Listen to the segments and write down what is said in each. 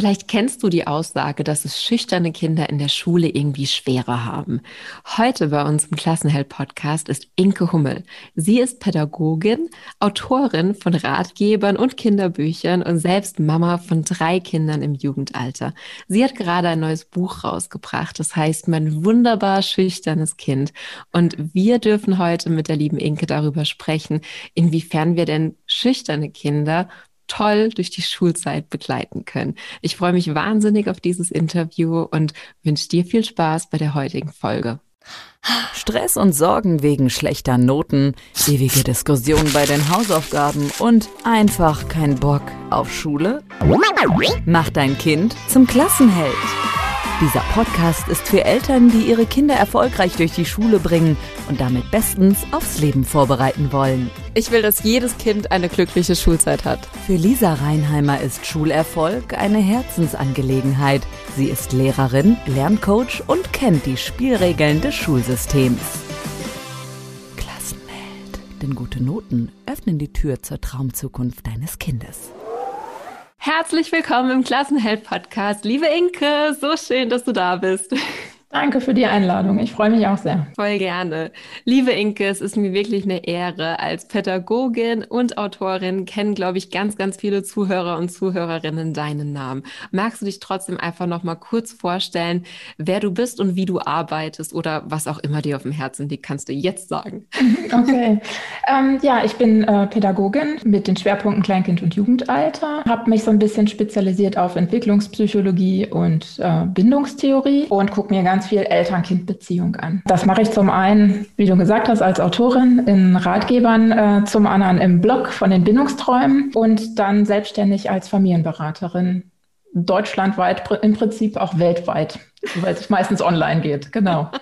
Vielleicht kennst du die Aussage, dass es schüchterne Kinder in der Schule irgendwie schwerer haben. Heute bei uns im Klassenheld-Podcast ist Inke Hummel. Sie ist Pädagogin, Autorin von Ratgebern und Kinderbüchern und selbst Mama von drei Kindern im Jugendalter. Sie hat gerade ein neues Buch rausgebracht, das heißt Mein wunderbar schüchternes Kind. Und wir dürfen heute mit der lieben Inke darüber sprechen, inwiefern wir denn schüchterne Kinder toll durch die Schulzeit begleiten können. Ich freue mich wahnsinnig auf dieses Interview und wünsche dir viel Spaß bei der heutigen Folge. Stress und Sorgen wegen schlechter Noten, ewige Diskussionen bei den Hausaufgaben und einfach kein Bock auf Schule? Mach dein Kind zum Klassenheld. Dieser Podcast ist für Eltern, die ihre Kinder erfolgreich durch die Schule bringen und damit bestens aufs Leben vorbereiten wollen. Ich will, dass jedes Kind eine glückliche Schulzeit hat. Für Lisa Reinheimer ist Schulerfolg eine Herzensangelegenheit. Sie ist Lehrerin, Lerncoach und kennt die Spielregeln des Schulsystems. Klassenwelt, denn gute Noten öffnen die Tür zur Traumzukunft deines Kindes. Herzlich willkommen im Klassenheld-Podcast. Liebe Inke, so schön, dass du da bist. Danke für die Einladung. Ich freue mich auch sehr. Voll gerne. Liebe Inke, es ist mir wirklich eine Ehre. Als Pädagogin und Autorin kennen, glaube ich, ganz, ganz viele Zuhörer und Zuhörerinnen deinen Namen. Magst du dich trotzdem einfach noch mal kurz vorstellen, wer du bist und wie du arbeitest oder was auch immer dir auf dem Herzen liegt, kannst du jetzt sagen. Okay. ähm, ja, ich bin äh, Pädagogin mit den Schwerpunkten Kleinkind und Jugendalter. Habe mich so ein bisschen spezialisiert auf Entwicklungspsychologie und äh, Bindungstheorie und gucke mir ganz ganz viel Eltern-Kind-Beziehung an. Das mache ich zum einen, wie du gesagt hast, als Autorin in Ratgebern, äh, zum anderen im Blog von den Bindungsträumen und dann selbstständig als Familienberaterin. Deutschlandweit, im Prinzip auch weltweit, weil es meistens online geht. Genau.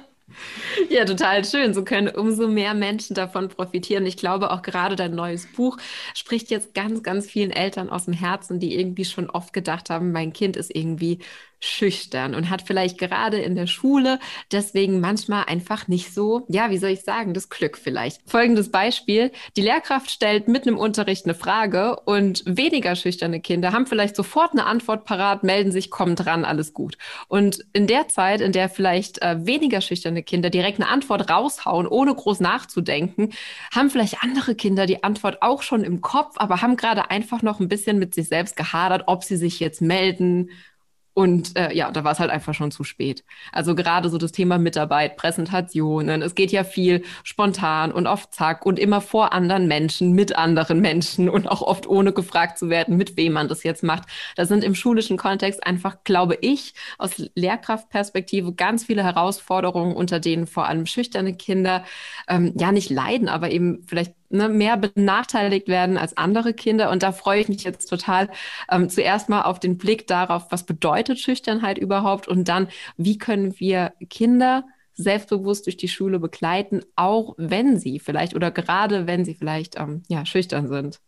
Ja, total schön. So können umso mehr Menschen davon profitieren. Ich glaube auch gerade dein neues Buch spricht jetzt ganz, ganz vielen Eltern aus dem Herzen, die irgendwie schon oft gedacht haben, mein Kind ist irgendwie schüchtern und hat vielleicht gerade in der Schule deswegen manchmal einfach nicht so, ja, wie soll ich sagen, das Glück vielleicht. Folgendes Beispiel. Die Lehrkraft stellt mitten im Unterricht eine Frage und weniger schüchterne Kinder haben vielleicht sofort eine Antwort parat, melden sich, kommen dran, alles gut. Und in der Zeit, in der vielleicht äh, weniger schüchterne Kinder direkt eine Antwort raushauen, ohne groß nachzudenken, haben vielleicht andere Kinder die Antwort auch schon im Kopf, aber haben gerade einfach noch ein bisschen mit sich selbst gehadert, ob sie sich jetzt melden und äh, ja, da war es halt einfach schon zu spät. Also gerade so das Thema Mitarbeit, Präsentationen, es geht ja viel spontan und auf Zack und immer vor anderen Menschen, mit anderen Menschen und auch oft ohne gefragt zu werden, mit wem man das jetzt macht. Da sind im schulischen Kontext einfach, glaube ich, aus Lehrkraftperspektive ganz viele Herausforderungen, unter denen vor allem schüchterne Kinder ähm, ja nicht leiden, aber eben vielleicht ne, mehr benachteiligt werden als andere Kinder. Und da freue ich mich jetzt total ähm, zuerst mal auf den Blick darauf, was bedeutet Schüchternheit überhaupt und dann, wie können wir Kinder selbstbewusst durch die Schule begleiten, auch wenn sie vielleicht oder gerade wenn sie vielleicht ähm, ja, schüchtern sind.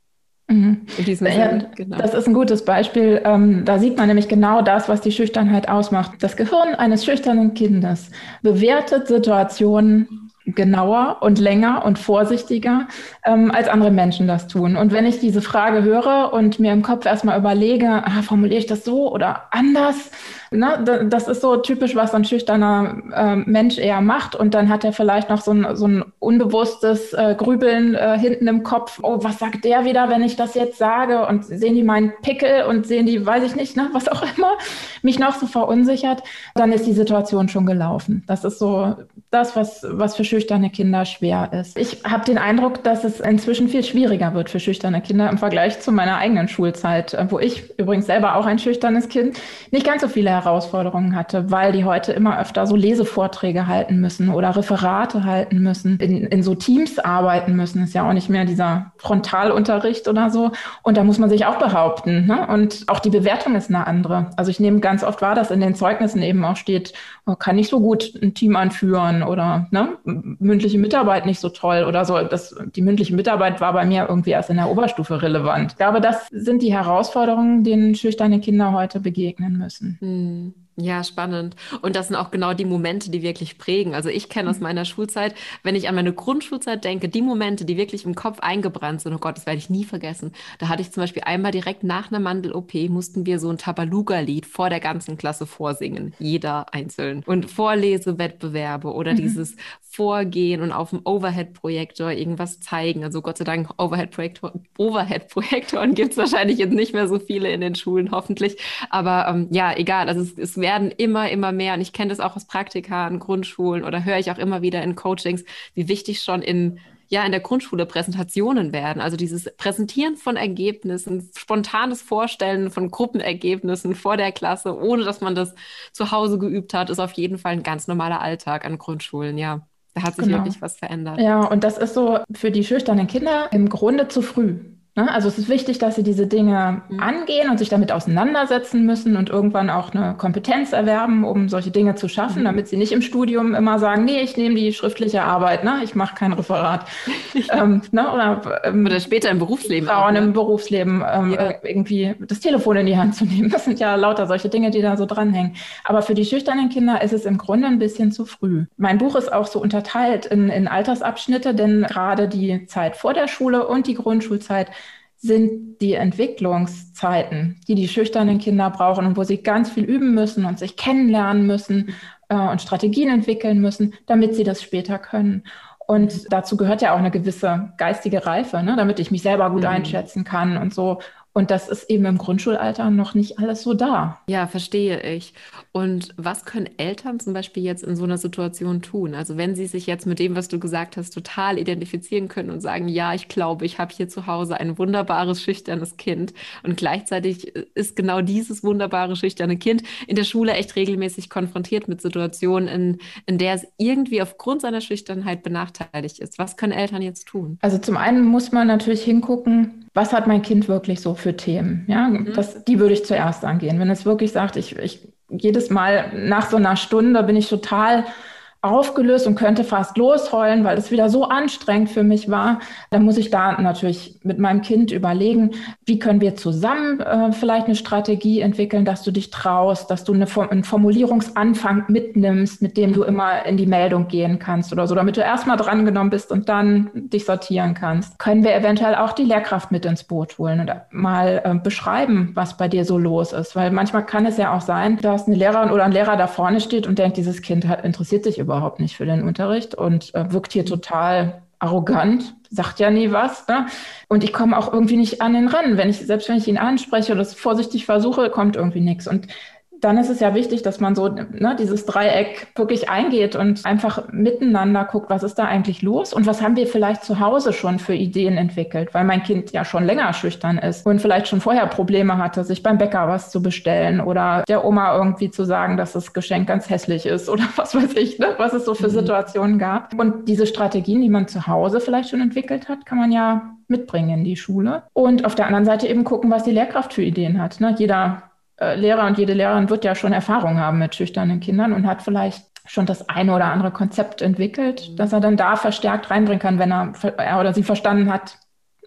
Mhm. Ja, genau. Das ist ein gutes Beispiel. Ähm, da sieht man nämlich genau das, was die Schüchternheit ausmacht. Das Gehirn eines schüchternen Kindes bewertet Situationen genauer und länger und vorsichtiger, ähm, als andere Menschen das tun. Und wenn ich diese Frage höre und mir im Kopf erstmal überlege, ah, formuliere ich das so oder anders, Ne, das ist so typisch, was ein schüchterner äh, Mensch eher macht. Und dann hat er vielleicht noch so ein, so ein unbewusstes äh, Grübeln äh, hinten im Kopf. Oh, was sagt der wieder, wenn ich das jetzt sage? Und sehen die meinen Pickel und sehen die, weiß ich nicht, ne, was auch immer, mich noch so verunsichert. Dann ist die Situation schon gelaufen. Das ist so das, was, was für schüchterne Kinder schwer ist. Ich habe den Eindruck, dass es inzwischen viel schwieriger wird für schüchterne Kinder im Vergleich zu meiner eigenen Schulzeit, äh, wo ich übrigens selber auch ein schüchternes Kind nicht ganz so viele Herausforderungen hatte, weil die heute immer öfter so Lesevorträge halten müssen oder Referate halten müssen, in, in so Teams arbeiten müssen. Ist ja auch nicht mehr dieser Frontalunterricht oder so. Und da muss man sich auch behaupten. Ne? Und auch die Bewertung ist eine andere. Also ich nehme ganz oft wahr, dass in den Zeugnissen eben auch steht, oh, kann nicht so gut ein Team anführen oder ne, mündliche Mitarbeit nicht so toll oder so. Das, die mündliche Mitarbeit war bei mir irgendwie erst in der Oberstufe relevant. Ich glaube, das sind die Herausforderungen, denen schüchterne Kinder heute begegnen müssen. Hm. Mhm. Ja, spannend. Und das sind auch genau die Momente, die wirklich prägen. Also ich kenne aus mhm. meiner Schulzeit, wenn ich an meine Grundschulzeit denke, die Momente, die wirklich im Kopf eingebrannt sind, oh Gott, das werde ich nie vergessen. Da hatte ich zum Beispiel einmal direkt nach einer Mandel-OP, mussten wir so ein Tabaluga-Lied vor der ganzen Klasse vorsingen, jeder einzeln. Und Vorlesewettbewerbe oder mhm. dieses Vorgehen und auf dem Overhead-Projektor irgendwas zeigen. Also Gott sei Dank, Overhead-Projektoren Overhead gibt es wahrscheinlich jetzt nicht mehr so viele in den Schulen, hoffentlich. Aber ähm, ja, egal. Also es, es werden immer, immer mehr. Und ich kenne das auch aus Praktika in Grundschulen oder höre ich auch immer wieder in Coachings, wie wichtig schon in ja in der Grundschule Präsentationen werden. Also dieses Präsentieren von Ergebnissen, spontanes Vorstellen von Gruppenergebnissen vor der Klasse, ohne dass man das zu Hause geübt hat, ist auf jeden Fall ein ganz normaler Alltag an Grundschulen, ja. Da hat sich genau. wirklich was verändert. Ja, und das ist so für die schüchternen Kinder im Grunde zu früh. Ne? Also es ist wichtig, dass sie diese Dinge mhm. angehen und sich damit auseinandersetzen müssen und irgendwann auch eine Kompetenz erwerben, um solche Dinge zu schaffen, mhm. damit sie nicht im Studium immer sagen, nee, ich nehme die schriftliche Arbeit, ne? ich mache kein Referat. ähm, ne? oder, ähm, oder, später im Berufsleben. Frauen auch, ne? im Berufsleben ähm, ja. irgendwie das Telefon in die Hand zu nehmen. Das sind ja lauter solche Dinge, die da so dranhängen. Aber für die schüchternen Kinder ist es im Grunde ein bisschen zu früh. Mein Buch ist auch so unterteilt in, in Altersabschnitte, denn gerade die Zeit vor der Schule und die Grundschulzeit sind die Entwicklungszeiten, die die schüchternen Kinder brauchen und wo sie ganz viel üben müssen und sich kennenlernen müssen äh, und Strategien entwickeln müssen, damit sie das später können. Und dazu gehört ja auch eine gewisse geistige Reife, ne, damit ich mich selber gut mhm. einschätzen kann und so. Und das ist eben im Grundschulalter noch nicht alles so da. Ja, verstehe ich. Und was können Eltern zum Beispiel jetzt in so einer Situation tun? Also wenn sie sich jetzt mit dem, was du gesagt hast, total identifizieren können und sagen, ja, ich glaube, ich habe hier zu Hause ein wunderbares, schüchternes Kind. Und gleichzeitig ist genau dieses wunderbare, schüchterne Kind in der Schule echt regelmäßig konfrontiert mit Situationen, in, in der es irgendwie aufgrund seiner Schüchternheit benachteiligt ist. Was können Eltern jetzt tun? Also zum einen muss man natürlich hingucken, was hat mein Kind wirklich so für Themen? Ja, mhm. das, die würde ich zuerst angehen. Wenn es wirklich sagt, ich, ich jedes Mal nach so einer Stunde bin ich total aufgelöst und könnte fast losheulen, weil es wieder so anstrengend für mich war. Dann muss ich da natürlich mit meinem Kind überlegen, wie können wir zusammen äh, vielleicht eine Strategie entwickeln, dass du dich traust, dass du eine, einen Formulierungsanfang mitnimmst, mit dem du immer in die Meldung gehen kannst oder so, damit du erstmal drangenommen bist und dann dich sortieren kannst. Können wir eventuell auch die Lehrkraft mit ins Boot holen und mal äh, beschreiben, was bei dir so los ist, weil manchmal kann es ja auch sein, dass eine Lehrerin oder ein Lehrer da vorne steht und denkt, dieses Kind hat, interessiert sich über überhaupt nicht für den Unterricht und äh, wirkt hier total arrogant, sagt ja nie was. Ne? Und ich komme auch irgendwie nicht an den ran. Wenn ich, selbst wenn ich ihn anspreche oder es vorsichtig versuche, kommt irgendwie nichts. Und dann ist es ja wichtig, dass man so ne, dieses Dreieck wirklich eingeht und einfach miteinander guckt, was ist da eigentlich los und was haben wir vielleicht zu Hause schon für Ideen entwickelt, weil mein Kind ja schon länger schüchtern ist und vielleicht schon vorher Probleme hatte, sich beim Bäcker was zu bestellen oder der Oma irgendwie zu sagen, dass das Geschenk ganz hässlich ist oder was weiß ich, ne, was es so für mhm. Situationen gab. Und diese Strategien, die man zu Hause vielleicht schon entwickelt hat, kann man ja mitbringen in die Schule. Und auf der anderen Seite eben gucken, was die Lehrkraft für Ideen hat. Ne? Jeder Lehrer und jede Lehrerin wird ja schon Erfahrung haben mit schüchternen Kindern und hat vielleicht schon das eine oder andere Konzept entwickelt, mhm. das er dann da verstärkt reinbringen kann, wenn er, er oder sie verstanden hat,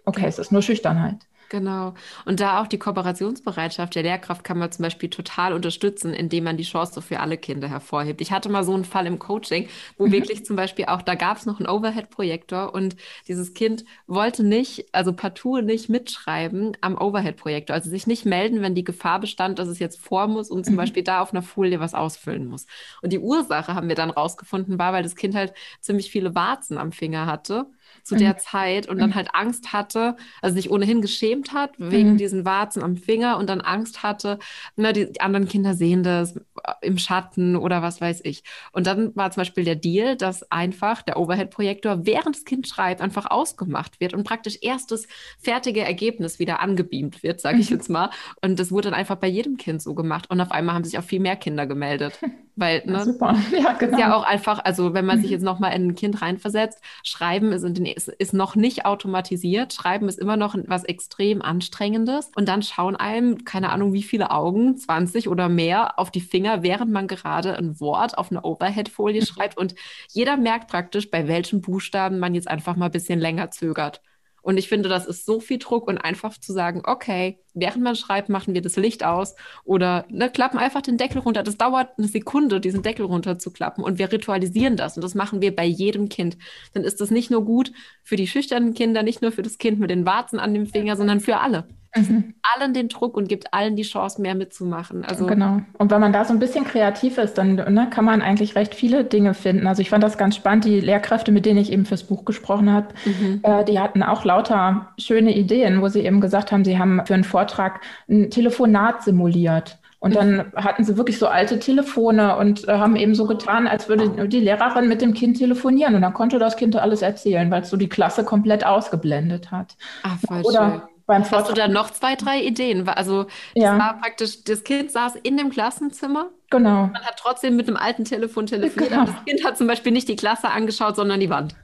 okay, es ist nur Schüchternheit. Genau. Und da auch die Kooperationsbereitschaft der Lehrkraft kann man zum Beispiel total unterstützen, indem man die Chance für alle Kinder hervorhebt. Ich hatte mal so einen Fall im Coaching, wo mhm. wirklich zum Beispiel auch, da gab es noch einen Overhead-Projektor und dieses Kind wollte nicht, also partout nicht mitschreiben am Overhead-Projektor, also sich nicht melden, wenn die Gefahr bestand, dass es jetzt vor muss und zum mhm. Beispiel da auf einer Folie was ausfüllen muss. Und die Ursache haben wir dann rausgefunden, war, weil das Kind halt ziemlich viele Warzen am Finger hatte zu der mhm. Zeit und dann mhm. halt Angst hatte, also sich ohnehin geschämt hat wegen mhm. diesen Warzen am Finger und dann Angst hatte, ne, die, die, anderen Kinder sehen das im Schatten oder was weiß ich. Und dann war zum Beispiel der Deal, dass einfach der Overhead-Projektor, während das Kind schreibt, einfach ausgemacht wird und praktisch erst das fertige Ergebnis wieder angebeamt wird, sage ich mhm. jetzt mal. Und das wurde dann einfach bei jedem Kind so gemacht. Und auf einmal haben sich auch viel mehr Kinder gemeldet. Weil, ne, ja, super. Ja, genau. ist ja auch einfach, also wenn man sich jetzt nochmal in ein Kind reinversetzt, Schreiben ist, den, ist, ist noch nicht automatisiert. Schreiben ist immer noch was extrem Anstrengendes. Und dann schauen einem, keine Ahnung, wie viele Augen, 20 oder mehr, auf die Finger, während man gerade ein Wort auf eine Overhead-Folie schreibt. Und jeder merkt praktisch, bei welchen Buchstaben man jetzt einfach mal ein bisschen länger zögert. Und ich finde, das ist so viel Druck und einfach zu sagen, okay, während man schreibt, machen wir das Licht aus oder ne, klappen einfach den Deckel runter. Das dauert eine Sekunde, diesen Deckel runterzuklappen und wir ritualisieren das und das machen wir bei jedem Kind. Dann ist das nicht nur gut für die schüchternen Kinder, nicht nur für das Kind mit den Warzen an dem Finger, sondern für alle mhm. allen den Druck und gibt allen die Chance, mehr mitzumachen. Also genau. Und wenn man da so ein bisschen kreativ ist, dann ne, kann man eigentlich recht viele Dinge finden. Also ich fand das ganz spannend. Die Lehrkräfte, mit denen ich eben fürs Buch gesprochen habe, mhm. äh, die hatten auch lauter schöne Ideen, wo sie eben gesagt haben, sie haben für einen Vortrag ein Telefonat simuliert. Und dann mhm. hatten sie wirklich so alte Telefone und äh, haben eben so getan, als würde die Lehrerin mit dem Kind telefonieren. Und dann konnte das Kind alles erzählen, weil es so die Klasse komplett ausgeblendet hat. Ach, voll Oder schön beim. Hast du da noch zwei, drei Ideen? Also das ja. war praktisch, das Kind saß in dem Klassenzimmer. Genau. Man hat trotzdem mit einem alten Telefon telefoniert. Genau. Das Kind hat zum Beispiel nicht die Klasse angeschaut, sondern die Wand.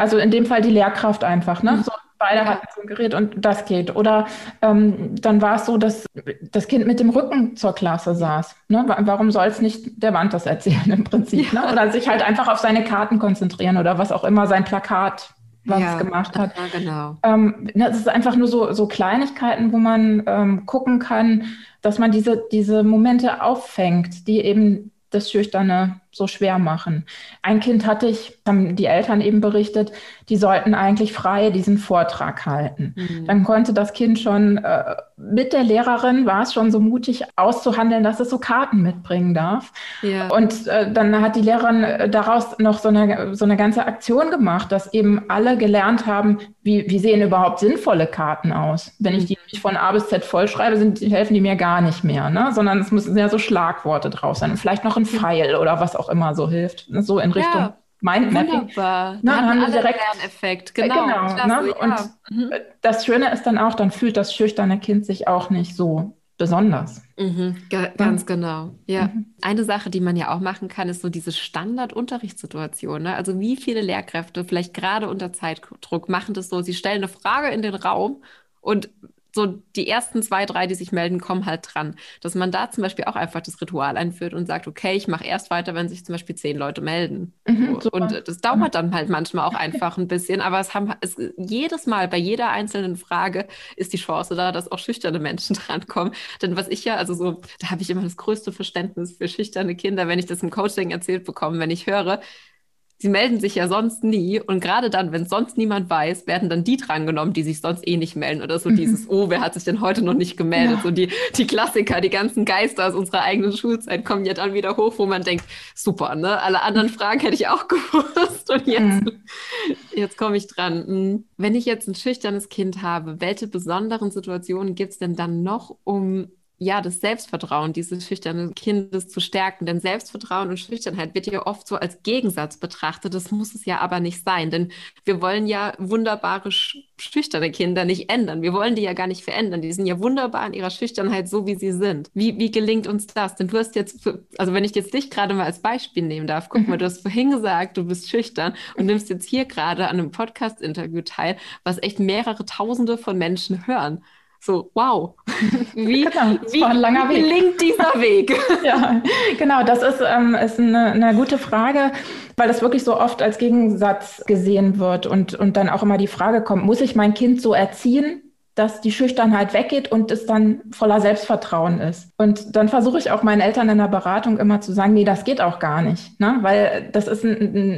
Also in dem Fall die Lehrkraft einfach. Ne? Mhm. So, beide ja. hatten so ein Gerät und das geht. Oder ähm, dann war es so, dass das Kind mit dem Rücken zur Klasse saß. Ne? Warum soll es nicht der Wand das erzählen im Prinzip? Ja. Ne? Oder sich halt einfach auf seine Karten konzentrieren oder was auch immer sein Plakat was ja, gemacht hat. Ja, genau. Ähm, das ne, ist einfach nur so, so Kleinigkeiten, wo man ähm, gucken kann, dass man diese, diese Momente auffängt, die eben das Schüchterne so schwer machen. Ein Kind hatte ich, haben die Eltern eben berichtet, die sollten eigentlich frei diesen Vortrag halten. Mhm. Dann konnte das Kind schon äh, mit der Lehrerin war es schon so mutig auszuhandeln, dass es so Karten mitbringen darf. Ja. Und äh, dann hat die Lehrerin äh, daraus noch so eine, so eine ganze Aktion gemacht, dass eben alle gelernt haben, wie, wie sehen überhaupt sinnvolle Karten aus. Wenn ich die nicht von A bis Z vollschreibe, sind, helfen die mir gar nicht mehr, ne? sondern es müssen ja so Schlagworte drauf sein und vielleicht noch ein Pfeil oder was auch immer so hilft, ne? so in Richtung ja. Mindmapping. Wunderbar. Na, dann haben wir direkt Lerneffekt. Genau. genau Klasse, ne? Und ja. Mhm. das Schöne ist dann auch, dann fühlt das schüchterne Kind sich auch nicht so besonders. Mhm, ganz ja. genau. Ja. Mhm. Eine Sache, die man ja auch machen kann, ist so diese Standardunterrichtssituation. Ne? Also wie viele Lehrkräfte, vielleicht gerade unter Zeitdruck, machen das so, sie stellen eine Frage in den Raum und so die ersten zwei, drei, die sich melden, kommen halt dran. Dass man da zum Beispiel auch einfach das Ritual einführt und sagt, okay, ich mache erst weiter, wenn sich zum Beispiel zehn Leute melden. Mhm, so. Und das dauert dann halt manchmal auch einfach ein bisschen, aber es haben es, jedes Mal bei jeder einzelnen Frage ist die Chance da, dass auch schüchterne Menschen drankommen. Denn was ich ja, also so, da habe ich immer das größte Verständnis für schüchterne Kinder, wenn ich das im Coaching erzählt bekomme, wenn ich höre, sie melden sich ja sonst nie und gerade dann, wenn sonst niemand weiß, werden dann die drangenommen, die sich sonst eh nicht melden oder so mhm. dieses, oh, wer hat sich denn heute noch nicht gemeldet? Ja. So die, die Klassiker, die ganzen Geister aus unserer eigenen Schulzeit kommen ja dann wieder hoch, wo man denkt, super, ne? Alle anderen Fragen hätte ich auch gewusst und jetzt, mhm. jetzt komme ich dran. Hm, wenn ich jetzt ein schüchternes Kind habe, welche besonderen Situationen gibt es denn dann noch, um ja, das Selbstvertrauen dieses schüchternen Kindes zu stärken. Denn Selbstvertrauen und Schüchternheit wird ja oft so als Gegensatz betrachtet. Das muss es ja aber nicht sein, denn wir wollen ja wunderbare, schüchterne Kinder nicht ändern. Wir wollen die ja gar nicht verändern. Die sind ja wunderbar in ihrer Schüchternheit, so wie sie sind. Wie, wie gelingt uns das? Denn du hast jetzt, also wenn ich jetzt dich gerade mal als Beispiel nehmen darf, guck mal, mhm. du hast vorhin gesagt, du bist schüchtern und nimmst jetzt hier gerade an einem Podcast-Interview teil, was echt mehrere Tausende von Menschen hören. So, wow. Wie, genau, wie, wie gelingt dieser Weg? ja, genau, das ist, ähm, ist eine, eine, gute Frage, weil das wirklich so oft als Gegensatz gesehen wird und, und dann auch immer die Frage kommt, muss ich mein Kind so erziehen? Dass die Schüchternheit weggeht und es dann voller Selbstvertrauen ist. Und dann versuche ich auch meinen Eltern in der Beratung immer zu sagen, nee, das geht auch gar nicht, ne? weil das ist ein,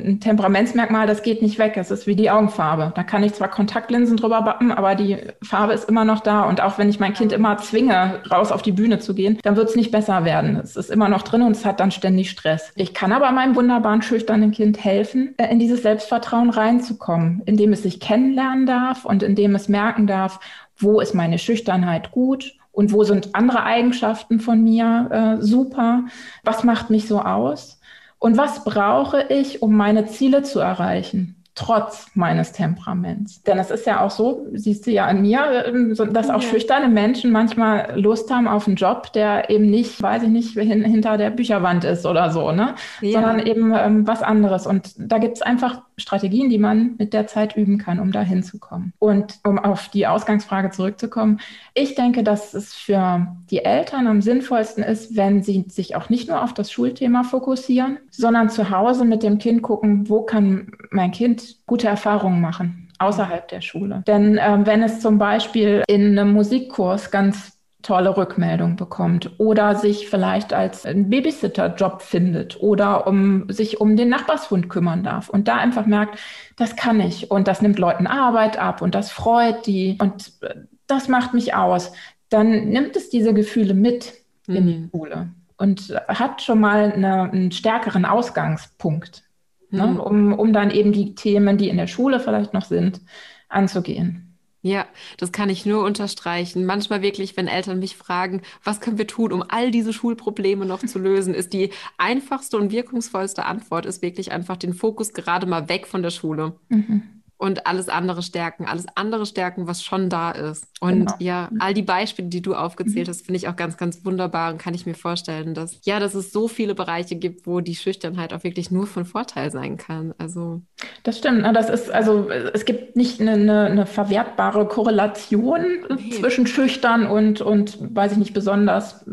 ein Temperamentsmerkmal, das geht nicht weg. Es ist wie die Augenfarbe. Da kann ich zwar Kontaktlinsen drüber bappen, aber die Farbe ist immer noch da. Und auch wenn ich mein Kind immer zwinge, raus auf die Bühne zu gehen, dann wird es nicht besser werden. Es ist immer noch drin und es hat dann ständig Stress. Ich kann aber meinem wunderbaren, schüchternen Kind helfen, äh, in dieses Selbstvertrauen reinzukommen, indem es sich kennenlernen darf und indem es merken darf, wo ist meine Schüchternheit gut und wo sind andere Eigenschaften von mir äh, super, was macht mich so aus? Und was brauche ich, um meine Ziele zu erreichen trotz meines Temperaments. Denn es ist ja auch so, siehst du ja an mir, ähm, dass auch ja. schüchterne Menschen manchmal Lust haben auf einen Job, der eben nicht, weiß ich nicht, hin, hinter der Bücherwand ist oder so, ne? Ja. Sondern eben ähm, was anderes. Und da gibt es einfach Strategien, die man mit der Zeit üben kann, um da hinzukommen. Und um auf die Ausgangsfrage zurückzukommen, ich denke, dass es für die Eltern am sinnvollsten ist, wenn sie sich auch nicht nur auf das Schulthema fokussieren, sondern zu Hause mit dem Kind gucken, wo kann mein Kind gute Erfahrungen machen. außerhalb der Schule. Denn ähm, wenn es zum Beispiel in einem Musikkurs ganz tolle Rückmeldung bekommt oder sich vielleicht als Babysitter-Job findet oder um sich um den Nachbarshund kümmern darf und da einfach merkt, das kann ich und das nimmt Leuten Arbeit ab und das freut die und äh, das macht mich aus, dann nimmt es diese Gefühle mit in mhm. die Schule und hat schon mal eine, einen stärkeren Ausgangspunkt, mhm. ne, um, um dann eben die Themen, die in der Schule vielleicht noch sind, anzugehen. Ja, das kann ich nur unterstreichen. Manchmal wirklich, wenn Eltern mich fragen, was können wir tun, um all diese Schulprobleme noch zu lösen, ist die einfachste und wirkungsvollste Antwort, ist wirklich einfach den Fokus gerade mal weg von der Schule. Mhm und alles andere stärken, alles andere stärken, was schon da ist. Und genau. ja, all die Beispiele, die du aufgezählt mhm. hast, finde ich auch ganz, ganz wunderbar und kann ich mir vorstellen, dass ja, dass es so viele Bereiche gibt, wo die Schüchternheit auch wirklich nur von Vorteil sein kann. Also das stimmt. Ne? Das ist also es gibt nicht eine, eine, eine verwertbare Korrelation nee. zwischen schüchtern und und weiß ich nicht besonders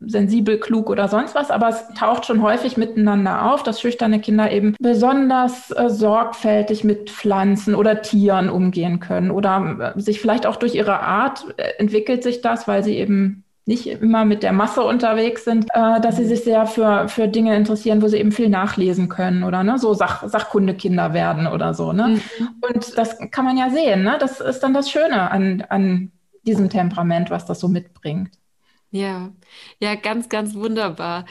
sensibel, klug oder sonst was, aber es taucht schon häufig miteinander auf, dass schüchterne Kinder eben besonders äh, sorgfältig mit Pflanzen oder Tieren umgehen können oder äh, sich vielleicht auch durch ihre Art äh, entwickelt sich das, weil sie eben nicht immer mit der Masse unterwegs sind, äh, dass sie sich sehr für, für Dinge interessieren, wo sie eben viel nachlesen können oder ne, so Sach, Sachkundekinder werden oder so. Ne? Mhm. Und das kann man ja sehen. Ne? Das ist dann das Schöne an, an diesem Temperament, was das so mitbringt. Ja, ja, ganz, ganz wunderbar.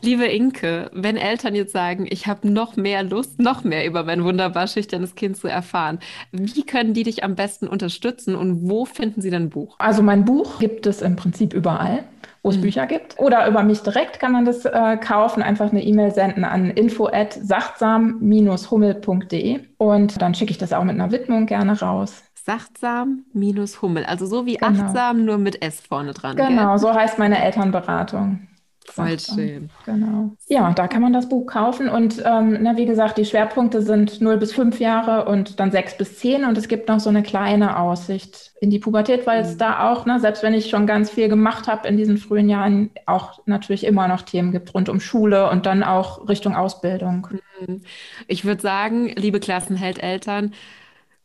Liebe Inke, wenn Eltern jetzt sagen, ich habe noch mehr Lust, noch mehr über mein wunderbar schüchternes Kind zu erfahren, wie können die dich am besten unterstützen und wo finden sie dein Buch? Also mein Buch gibt es im Prinzip überall wo es mhm. Bücher gibt. Oder über mich direkt kann man das äh, kaufen. Einfach eine E-Mail senden an info@sachtsam-hummel.de und dann schicke ich das auch mit einer Widmung gerne raus. Sachtsam minus Hummel. Also so wie genau. achtsam, nur mit S vorne dran. Genau, gell? so heißt meine Elternberatung. Voll schön. Genau. Ja, da kann man das Buch kaufen. Und ähm, na, wie gesagt, die Schwerpunkte sind 0 bis 5 Jahre und dann 6 bis 10. Und es gibt noch so eine kleine Aussicht in die Pubertät, weil mhm. es da auch, ne, selbst wenn ich schon ganz viel gemacht habe in diesen frühen Jahren, auch natürlich immer noch Themen gibt rund um Schule und dann auch Richtung Ausbildung. Mhm. Ich würde sagen, liebe Klassenheldeltern,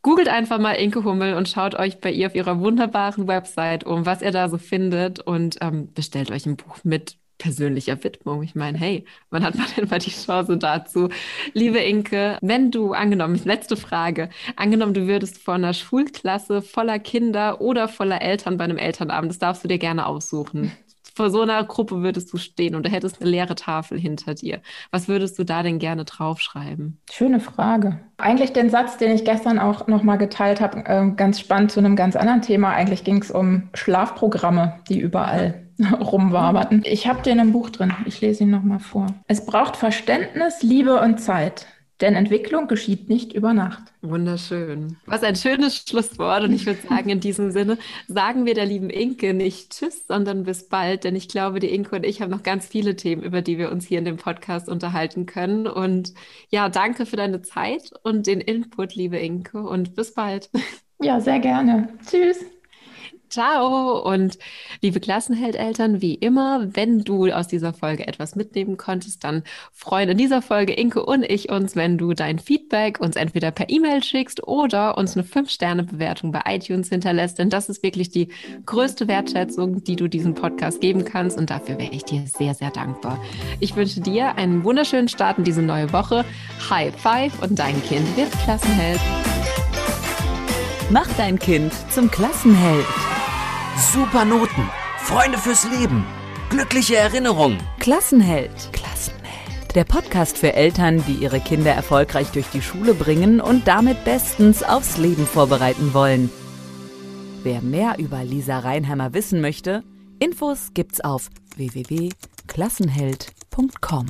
Googelt einfach mal Inke Hummel und schaut euch bei ihr auf ihrer wunderbaren Website um, was ihr da so findet und ähm, bestellt euch ein Buch mit persönlicher Widmung. Ich meine, hey, wann hat man denn mal die Chance dazu? Liebe Inke, wenn du angenommen, letzte Frage, angenommen, du würdest vor einer Schulklasse voller Kinder oder voller Eltern bei einem Elternabend, das darfst du dir gerne aussuchen vor so einer Gruppe würdest du stehen und du hättest eine leere Tafel hinter dir. Was würdest du da denn gerne draufschreiben? Schöne Frage. Eigentlich den Satz, den ich gestern auch nochmal geteilt habe, äh, ganz spannend zu einem ganz anderen Thema. Eigentlich ging es um Schlafprogramme, die überall rumwaberten. Ich habe den im Buch drin. Ich lese ihn nochmal vor. Es braucht Verständnis, Liebe und Zeit. Denn Entwicklung geschieht nicht über Nacht. Wunderschön. Was ein schönes Schlusswort. Und ich würde sagen, in diesem Sinne sagen wir der lieben Inke nicht Tschüss, sondern bis bald. Denn ich glaube, die Inke und ich haben noch ganz viele Themen, über die wir uns hier in dem Podcast unterhalten können. Und ja, danke für deine Zeit und den Input, liebe Inke. Und bis bald. Ja, sehr gerne. Tschüss. Ciao und liebe Klassenheldeltern, wie immer, wenn du aus dieser Folge etwas mitnehmen konntest, dann freuen in dieser Folge Inke und ich uns, wenn du dein Feedback uns entweder per E-Mail schickst oder uns eine 5-Sterne-Bewertung bei iTunes hinterlässt, denn das ist wirklich die größte Wertschätzung, die du diesem Podcast geben kannst und dafür wäre ich dir sehr, sehr dankbar. Ich wünsche dir einen wunderschönen Start in diese neue Woche. High Five und dein Kind wird Klassenheld. Mach dein Kind zum Klassenheld. Super Noten, Freunde fürs Leben, glückliche Erinnerungen. Klassenheld. Klassenheld. Der Podcast für Eltern, die ihre Kinder erfolgreich durch die Schule bringen und damit bestens aufs Leben vorbereiten wollen. Wer mehr über Lisa Reinheimer wissen möchte, Infos gibt's auf www.klassenheld.com.